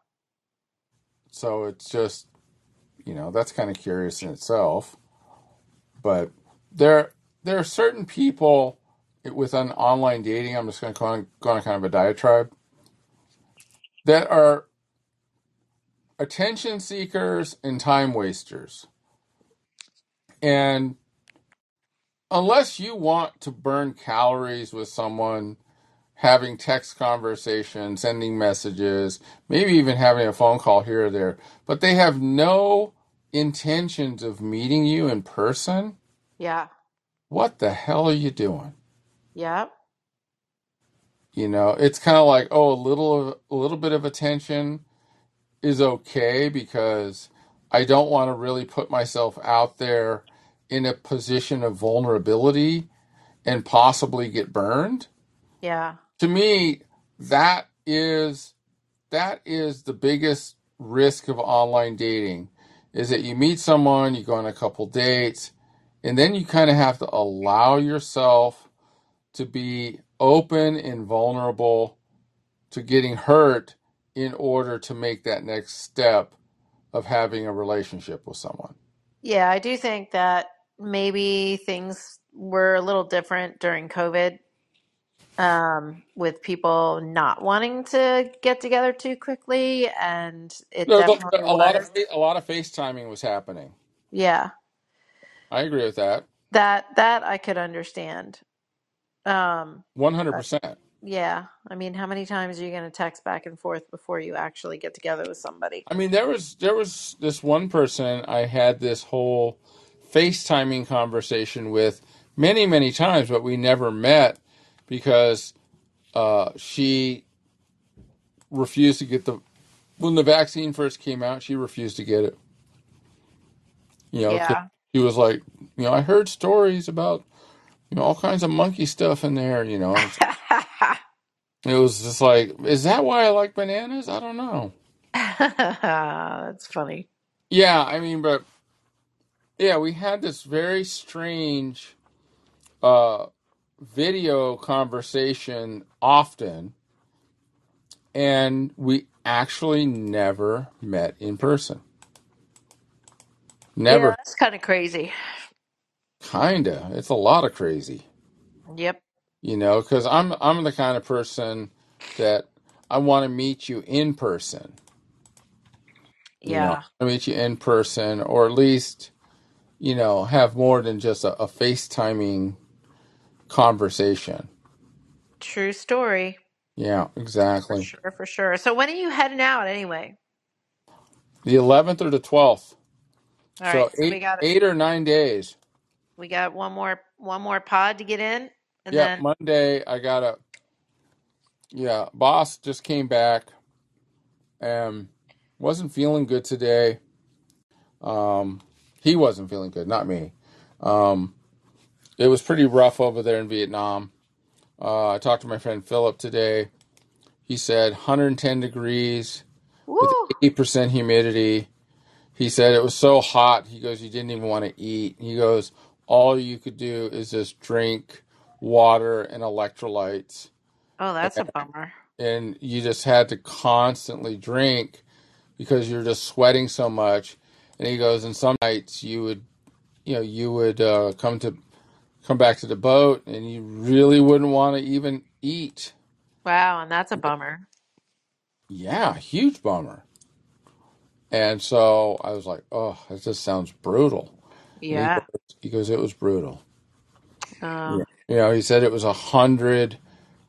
So it's just, you know, that's kind of curious in itself. But there, there are certain people with an online dating. I'm just going to go on, go on kind of a diatribe that are attention seekers and time wasters. And unless you want to burn calories with someone, having text conversations, sending messages, maybe even having a phone call here or there, but they have no intentions of meeting you in person, Yeah. What the hell are you doing? Yep. You know, it's kind of like, oh, a little a little bit of attention is okay because I don't want to really put myself out there in a position of vulnerability and possibly get burned. Yeah. To me, that is that is the biggest risk of online dating is that you meet someone, you go on a couple dates, and then you kind of have to allow yourself to be open and vulnerable to getting hurt in order to make that next step of having a relationship with someone. Yeah, I do think that maybe things were a little different during COVID, um, with people not wanting to get together too quickly, and it was definitely a lot of was. a lot of FaceTiming was happening. Yeah. I agree with that. That that I could understand. Um, One hundred but percent. yeah, I mean, how many times are you going to text back and forth before you actually get together with somebody? I mean there was there was this one person I had this whole FaceTiming conversation with many, many times, but we never met because uh, she refused to get the when the vaccine first came out, she refused to get it. You know, 'cause Yeah. She was like, you know, I heard stories about you know all kinds of monkey stuff in there. You know, (laughs) it was just like, is that why I like bananas? I don't know. (laughs) That's funny. Yeah, I mean, but yeah, we had this very strange uh, video conversation often, and we actually never met in person. Yeah, Never, that's kind of crazy. kinda. It's a lot of crazy. Yep. you know because i'm i'm the kind of person that i want to meet you in person you know Yeah. i meet you in person or at least you know have more than just a, a facetiming conversation True story. Yeah, For exactly. sure, for sure. So when are you heading out anyway? The 11th or the 12th. All right, So so we eight got eight or nine days. we got one more one more pod to get in, and Yeah, then Monday I got a yeah. Boss just came back and wasn't feeling good today. Um, he wasn't feeling good, not me. Um, it was pretty rough over there in Vietnam. Uh, I talked to my friend Philip today. He said 110 degrees with woo. 80% humidity. He said it was so hot. He goes, you didn't even want to eat. He goes, all you could do is just drink water and electrolytes. Oh, that's a bummer. And you just had to constantly drink because you're just sweating so much. And he goes, and some nights you would, you know, you would uh, come to come back to the boat and you really wouldn't want to even eat. Wow, and that's a bummer. Yeah, huge bummer. And so I was like, oh, that just sounds brutal. And he Yeah. goes, he goes it was brutal. Uh, Yeah. You know, he said it was a hundred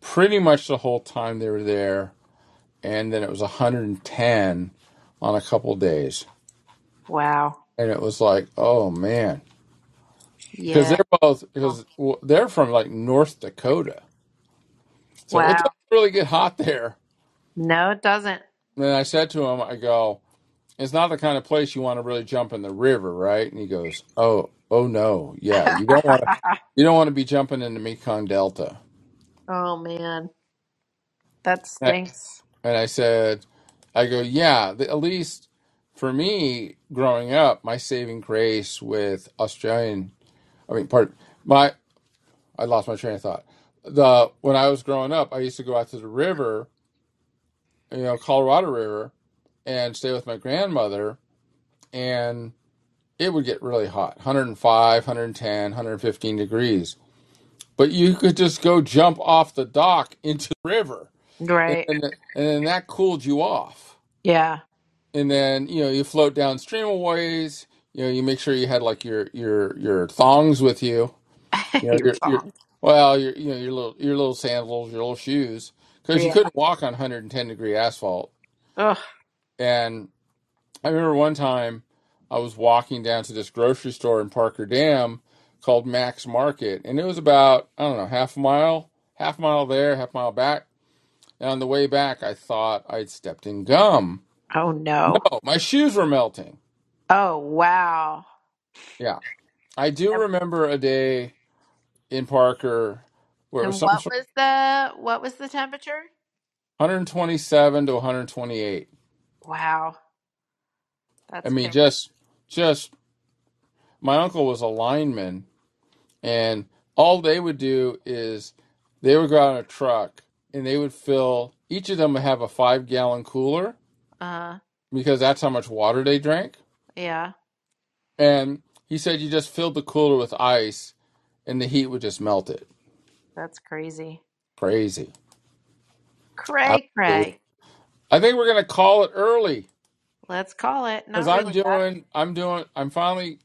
pretty much the whole time they were there, and then it was 110 on a couple days. wow. And it was like, oh man, because Yeah. they're both because well, they're from like North Dakota, so it Wow. doesn't really get hot there. No, it doesn't. And I said to him, I go, it's not the kind of place you want to really jump in the river, right? And he goes, oh, oh no, yeah, you don't want to, (laughs) you don't want to be jumping in the Mekong Delta. oh man, that And stinks. and I said, I go, yeah, the, at least for me growing up, my saving grace with Australian, I mean, part my, I lost my train of thought. The when I was growing up, I used to go out to the river, you know, Colorado River, and stay with my grandmother, and it would get really hot 105 110 115 degrees but you could just go jump off the dock into the river and Right. then, and then that cooled you off Yeah. and then you know you float downstream a ways you know you make sure you had like your your your thongs with you (laughs) you know Your your your well your you know your little your little sandals your little shoes because you Yeah. couldn't walk on 110 degree asphalt Ugh. And I remember one time I was walking down to this grocery store in Parker Dam called Max Market, and it was about, I don't know, half a mile, half a mile there, half a mile back. And on the way back, I thought I'd stepped in gum. Oh no. No, my shoes were melting. Oh wow. Yeah. I do remember a day in Parker where it was And some what sort was the what was the temperature? 127 to 128. Wow. I mean, scary. just, just, my uncle was a lineman and all they would do is they would go out in a truck and they would fill each of them would have a five gallon cooler Uh because that's how much water they drank yeah. and he said you just filled the cooler with ice and the heat would just melt it That's crazy. crazy Cray absolutely cray. I think we're going to call it early Let's call it. because Not i'm really that. doing i'm doing i'm finally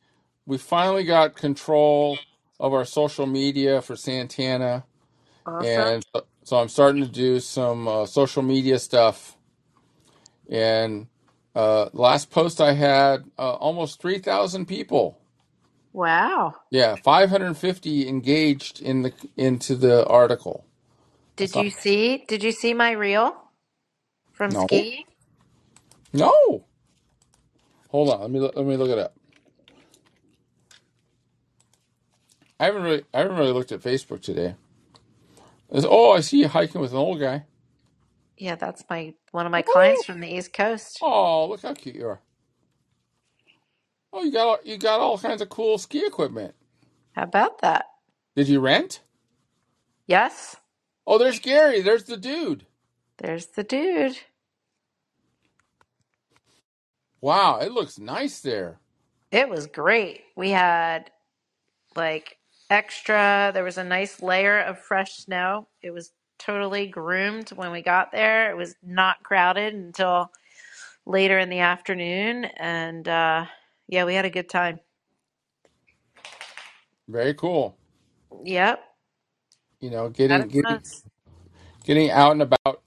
we finally got control of our social media for santana Awesome. and so so i'm starting to do some uh, social media stuff And uh, last post I had uh, almost 3,000 people. Wow. Yeah, 550 engaged in the into the article. Did you see did you see my reel from no, ski? no. Hold on, let me let me look it up. I haven't really I haven't really looked at Facebook today. Oh, I see you hiking with an old guy. Yeah, that's my one of my clients from the East Coast. oh, look how cute you are. Oh, you got all, you got all kinds of cool ski equipment. How about that? Did you rent? Yes. Oh, there's Gary. There's the dude. There's the dude. Wow, it looks nice there. It was great. We had like extra, there was a nice layer of fresh snow. It was totally groomed when we got there. It was not crowded until later in the afternoon. And uh, yeah, we had a good time. Very cool. Yep. You know, getting getting. Getting out and about,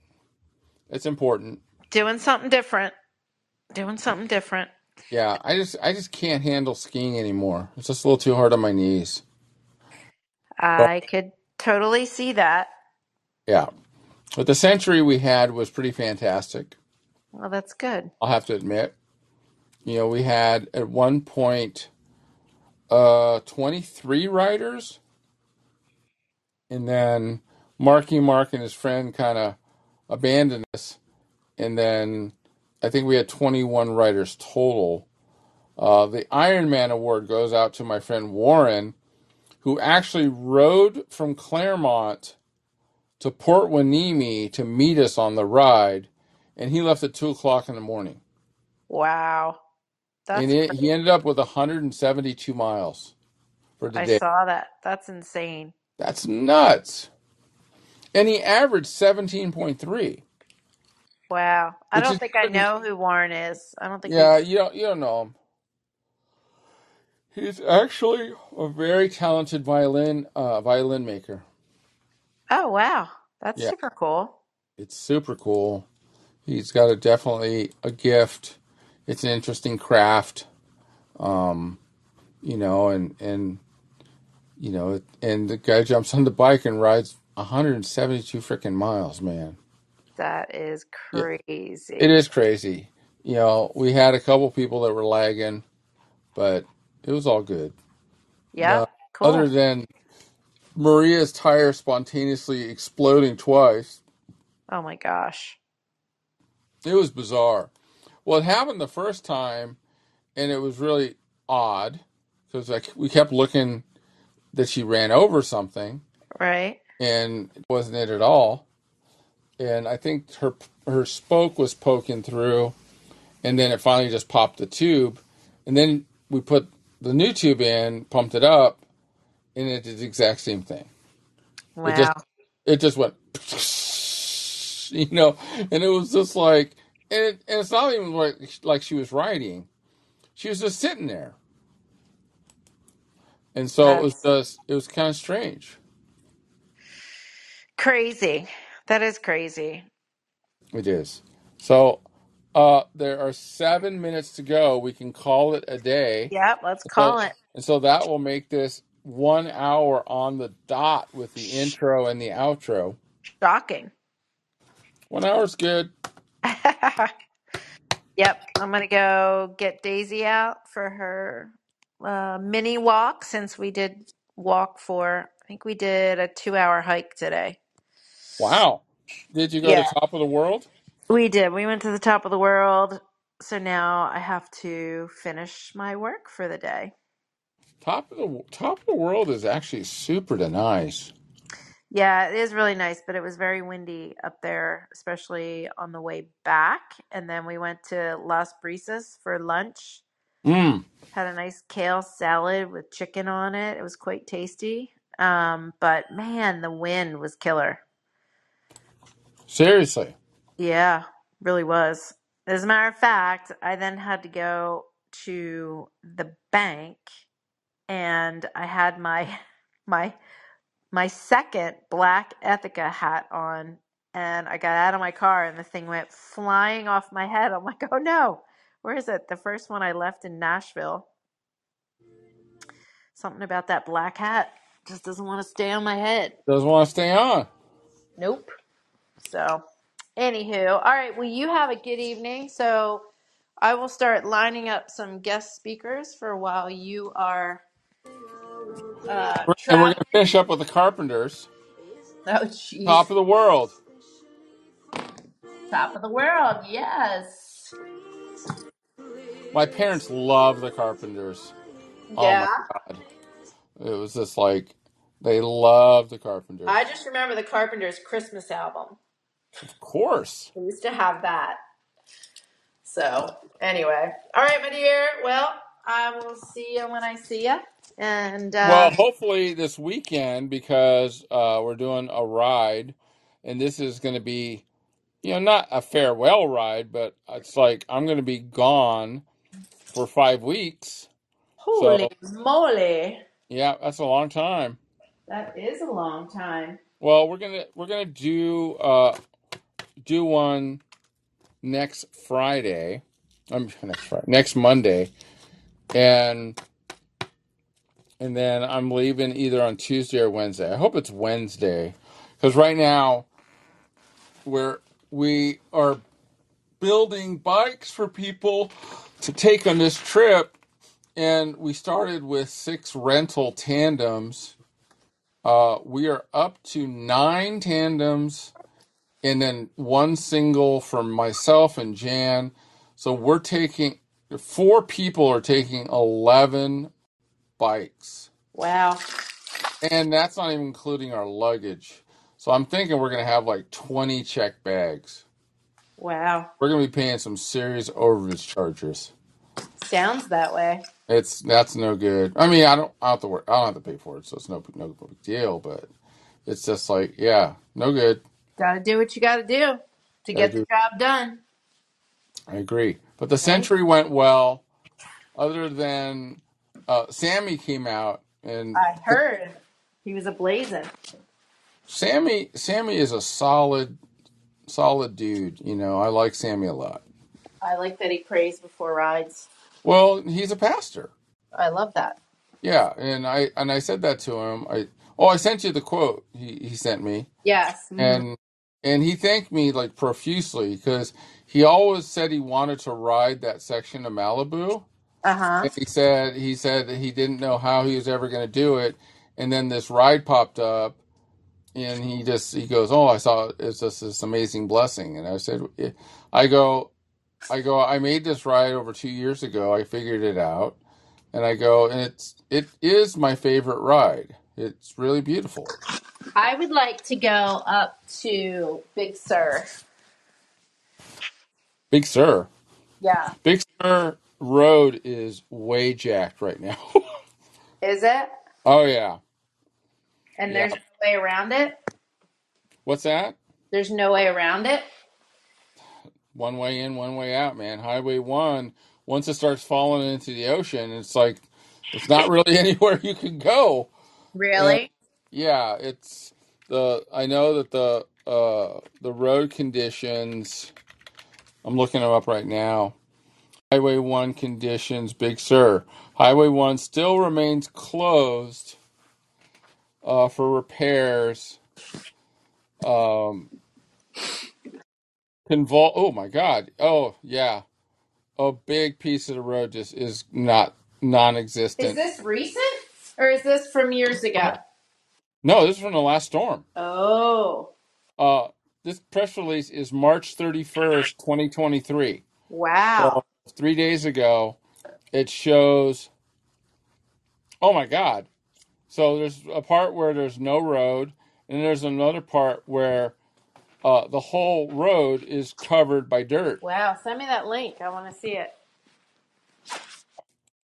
it's important. Doing something different. Doing something different. Yeah, I just I just can't handle skiing anymore. It's just a little too hard on my knees. But I could totally see that. yeah, but the century we had was pretty fantastic. Well, that's good. I'll have to admit. You know, we had at one point uh 23 riders, and then Marky Mark and his friend kind of abandoned us, and then I think we had 21 riders total. Uh, the Ironman award goes out to my friend Warren, who actually rode from Claremont to Port Hueneme to meet us on the ride, and he left at two o'clock in the morning, Wow. and it, he ended up with 172 miles for the I day. saw that. That's insane. That's nuts. And he averaged 17.3, Wow. I which don't is think I know who Warren is. I don't think. Yeah, you don't you don't know him. He's actually a very talented violin uh, violin maker. Oh, wow. That's Yeah, super cool. it's super cool. He's got a definitely a gift. It's an interesting craft. Um, you know, and and you know, and the guy jumps on the bike and rides 172 freaking miles, man. That is it crazy. is crazy. You know, we had a couple people that were lagging, but it was all good. Yeah, Uh, Cool. other than Maria's tire spontaneously exploding twice, Oh my gosh. it was bizarre. Well, it happened the first time, and it was really odd because like we kept looking that she ran over something, Right? And it wasn't it at all. And I think her her spoke was poking through, and then it finally just popped the tube, and then we put the new tube in, pumped it up, and it did the exact same thing. It just Wow. it just went, (laughs) you know, and it was just like, and, it, and it's not even like like she was riding; she was just sitting there, and so it was That's just it was kind of strange. Crazy. That is crazy. It is. So uh, there are seven minutes to go. We can call it a day. Yep. Let's So call it. and so that will make this one hour on the dot with the intro and the outro. Shocking. One hour's good. (laughs) Yep, I'm gonna go get Daisy out for her uh, mini walk since we did walk for, I think we did a two hour hike today. Wow. Did you go to Yeah, Top of the World? we did. We went to the top of the world. So now I have to finish my work for the day. Top of the Top of the World is actually super nice. Yeah, it is really nice, but it was very windy up there, especially on the way back. And then we went to Las Brisas for lunch Mm, Had a nice kale salad with chicken on it. It was quite tasty. Um, but man, the wind was killer. Seriously. Yeah, really was. As a matter of fact, I then had to go to the bank and I had my (laughs) my my second black Ethica hat on and I got out of my car and the thing went flying off my head. I'm like, (laughs) "Oh no. Where is it? The first one I left in Nashville Something about that black hat just doesn't want to stay on my head. Doesn't want to stay on. Nope. So, anywho, all right. Well, you have a good evening. So, I will start lining up some guest speakers for while you are uh, And we're going traveling. to finish up with the Carpenters. (laughs) Oh, jeez. Top of the World. Top of the world. Yes. My parents love the Carpenters. Oh my Yeah. God. It was just like, they love the carpenters. I Carpenters. just remember the Carpenters' Christmas album. Of course. We used to have that. So, anyway. All right, my dear. Well, I will see you when I see you. And, Well, uh, hopefully this weekend because uh, we're doing a ride, and this is going to be, you know, not a farewell ride, but it's like I'm going to be gone for five weeks. holy So, moly. yeah, that's a long time. That is a long time. Well, we're gonna we're gonna do uh do one next Friday. I'm (laughs) next Friday, next Monday, and and then I'm leaving either on Tuesday or Wednesday. I hope it's Wednesday, because right now we're we are building bikes for people to take on this trip, and we started with six rental tandems. Uh, we are up to nine tandems and then one single for myself and Jan. So we're taking four people are taking 11 bikes. Wow. And that's not even including our luggage. So I'm thinking we're going to have like 20 check bags. Wow. We're going to be paying some serious overage charges. Sounds that way. It's that's no good. I mean, I don't I don't have to work. I don't have to pay for it, so it's no no big deal. But it's just like, yeah, no good. Gotta do what you gotta do to I get the job done. I agree. But the Right? century went well. Other than uh, Sammy came out, and I heard he was a blazing. Sammy Sammy is a solid solid dude. You know, I like Sammy a lot. I like that he prays before rides. Well, he's a pastor. I love that. Yeah, and I and I said that to him. I oh, I sent you the quote he he sent me, Yes. mhm. and and he thanked me like profusely because he always said he wanted to ride that section of Malibu, Uh huh. and he said he said that he didn't know how he was ever going to do it, and then this ride popped up, and he just he goes, oh, I saw it's just this amazing blessing, and I said, "Yeah." I go, I go, I made this ride over two years ago. I figured it out, and I go, and it's it is my favorite ride. It's really beautiful. I would like to go up to Big Sur. Big Sur, Yeah. Big Sur Road is way jacked right now. (laughs) Is it? oh yeah, And yeah. there's no way around it? What's that? There's no way around it? One way in, one way out, man. Highway one. Once it starts falling into the ocean, it's like it's not really (laughs) anywhere you can go. And Really? Yeah, it's the. I know that the uh the road conditions. I'm looking them up right now. Highway 1 conditions, Big Sur. Highway 1 still remains closed uh, for repairs. Um, convol. Oh my God. Oh yeah. A big piece of the road just is not Is non-existent. Is this recent? Or is this from years ago? No, this is from the last storm. Oh. Uh, this press release is March 31st, 2023. Wow. So three days ago, it shows. Oh my God. So there's a part where there's no road, and there's another part where uh, the whole road is covered by dirt. Wow. Send me that link. I want to see it.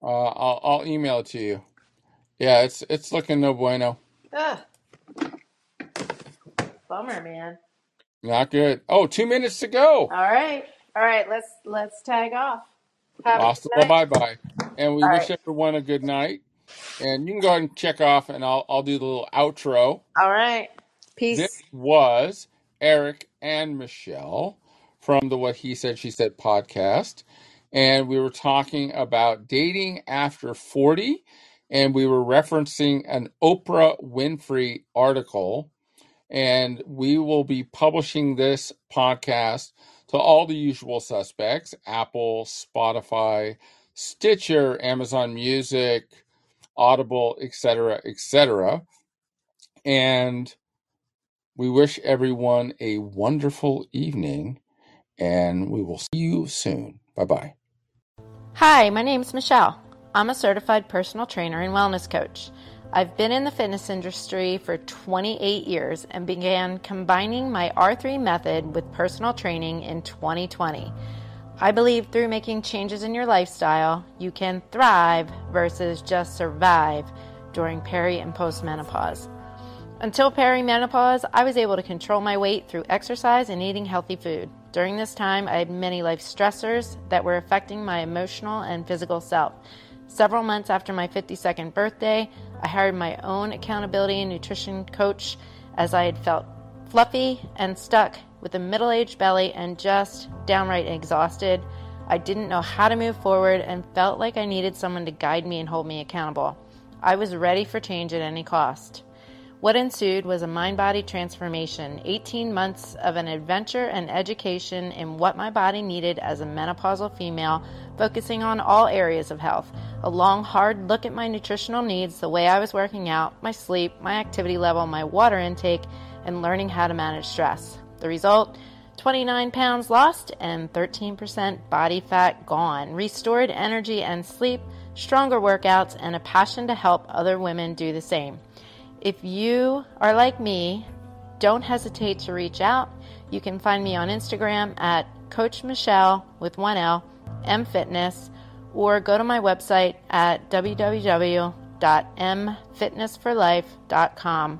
Uh, I'll, I'll email it to you. Yeah, it's it's looking no bueno. Ugh. Bummer, man. Not good. Oh, two minutes to go. All right. All right. Let's let's tag off. Have a Hasta good night. bye bye. And we All wish right. everyone a good night. And you can go ahead and check off, and I'll I'll do the little outro. All right. Peace. This Peace. was Erik and Michele from the What He Said She Said podcast. And we were talking about dating after 40. And we were referencing an Oprah Winfrey article. And we will be publishing this podcast to all the usual suspects Apple, Spotify, Stitcher, Amazon Music, Audible, etc., etc. And we wish everyone a wonderful evening, and we will see you soon. Bye bye. Hi, my name's Michele. I'm a certified personal trainer and wellness coach. I've been in the fitness industry for 28 years and began combining my R3 method with personal training in 2020. I believe through making changes in your lifestyle, you can thrive versus just survive during peri and postmenopause. Until perimenopause, I was able to control my weight through exercise and eating healthy food. During this time, I had many life stressors that were affecting my emotional and physical self. Several months after my 52nd birthday, I hired my own accountability and nutrition coach as I had felt fluffy and stuck with a middle aged belly and just downright exhausted. I didn't know how to move forward and felt like I needed someone to guide me and hold me accountable. I was ready for change at any cost. What ensued was a mind body transformation, 18 months of an adventure and education in what my body needed as a menopausal female, focusing on all areas of health. A long, hard look at my nutritional needs, the way I was working out, my sleep, my activity level, my water intake, and learning how to manage stress. The result 29 pounds lost and 13% body fat gone, restored energy and sleep, stronger workouts, and a passion to help other women do the same. If you are like me, don't hesitate to reach out. You can find me on Instagram at Coach Michele with one L, M Fitness, or go to my website at www.mfitnessforlife.com